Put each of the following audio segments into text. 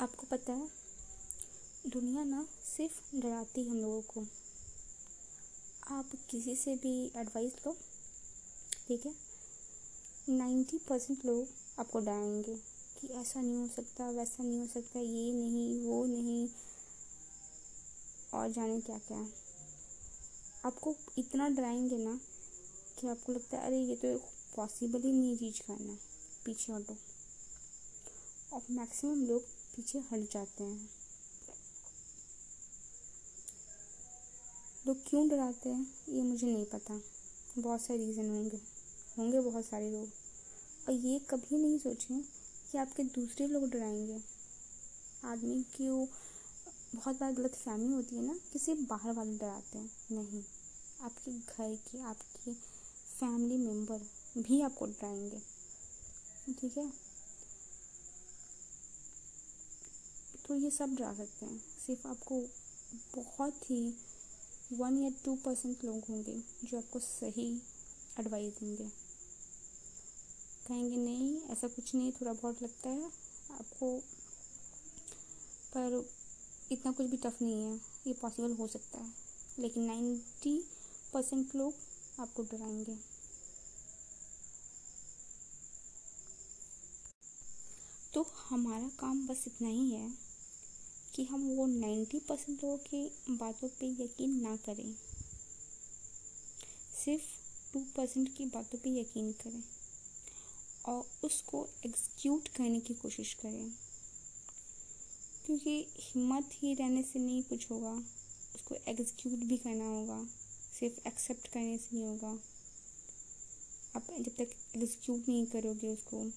आपको पता है, दुनिया ना सिर्फ़ डराती हम लोगों को। आप किसी से भी एडवाइस लो, ठीक है? नाइन्टी परसेंट लोग आपको डराएँगे कि ऐसा नहीं हो सकता, वैसा नहीं हो सकता, ये नहीं, वो नहीं, और जाने क्या क्या आपको इतना डराएँगे ना कि आपको लगता है, अरे ये तो पॉसिबल ही नहीं चीज़ करना, पीछे हटो। और मैक्सिमम लोग पीछे हट जाते हैं। लोग क्यों डराते हैं, ये मुझे नहीं पता। बहुत सारे रीज़न होंगे। होंगे बहुत सारे लोग। और ये कभी नहीं सोचें कि आपके दूसरे लोग डराएँगे। आदमी की वो बहुत बार गलत फहमी होती है ना कि सिर्फ़ बाहर वाले डराते हैं। नहीं। आपके घर के, आपके फैमिली मेंबर भी आपको डराएँगे। ठीक है? तो ये सब डरा सकते हैं। सिर्फ़ आपको बहुत ही वन या टू परसेंट लोग होंगे जो आपको सही एडवाइस देंगे। कहेंगे, नहीं, ऐसा कुछ नहीं, थोड़ा बहुत लगता है, आपको, पर इतना कुछ भी टफ नहीं है, ये पॉसिबल हो सकता है। लेकिन नाइन्टी परसेंट लोग आपको डराएँगे। तो हमारा काम बस इतना ही है। कि हम वो नाइन्टी परसेंट लोगों की बातों पे यकीन ना करें। सिर्फ़ टू परसेंट की बातों पे यकीन करें और उसको एग्जीक्यूट करने की कोशिश करें। क्योंकि हिम्मत ही रहने से नहीं कुछ होगा, उसको एग्जीक्यूट भी करना होगा, सिर्फ़ एक्सेप्ट करने से नहीं होगा। आप जब तक एग्जीक्यूट नहीं करोगे उसको,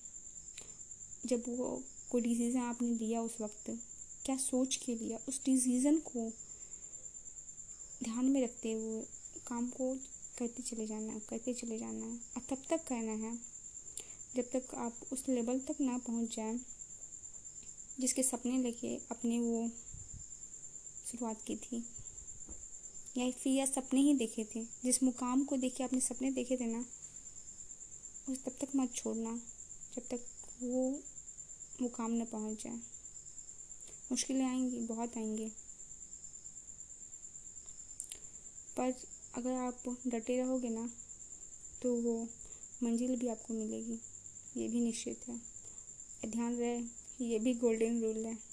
जब वो कोई डिसीज़न आपने लिया उस वक्त क्या सोच के लिया उस डिसीज़न को ध्यान में रखते हुए काम को करते चले जाना है करते चले जाना है। और तब तक करना है, जब तक आप उस लेवल तक ना पहुँच जाए, जिसके सपने लेके अपने वो शुरुआत की थी। या फिर या सपने ही देखे थे, जिस मुकाम को देखे आपने सपने देखे थे ना, उस तब तक मत छोड़ना, जब तक वो मुकाम न पहुँच जाए। मुश्किलें आएँगी, बहुत आएँगी। पर अगर आप डटे रहोगे ना तो वो मंजिल भी आपको मिलेगी। ये भी निश्चित है। ध्यान रहे, ये भी गोल्डन रूल है।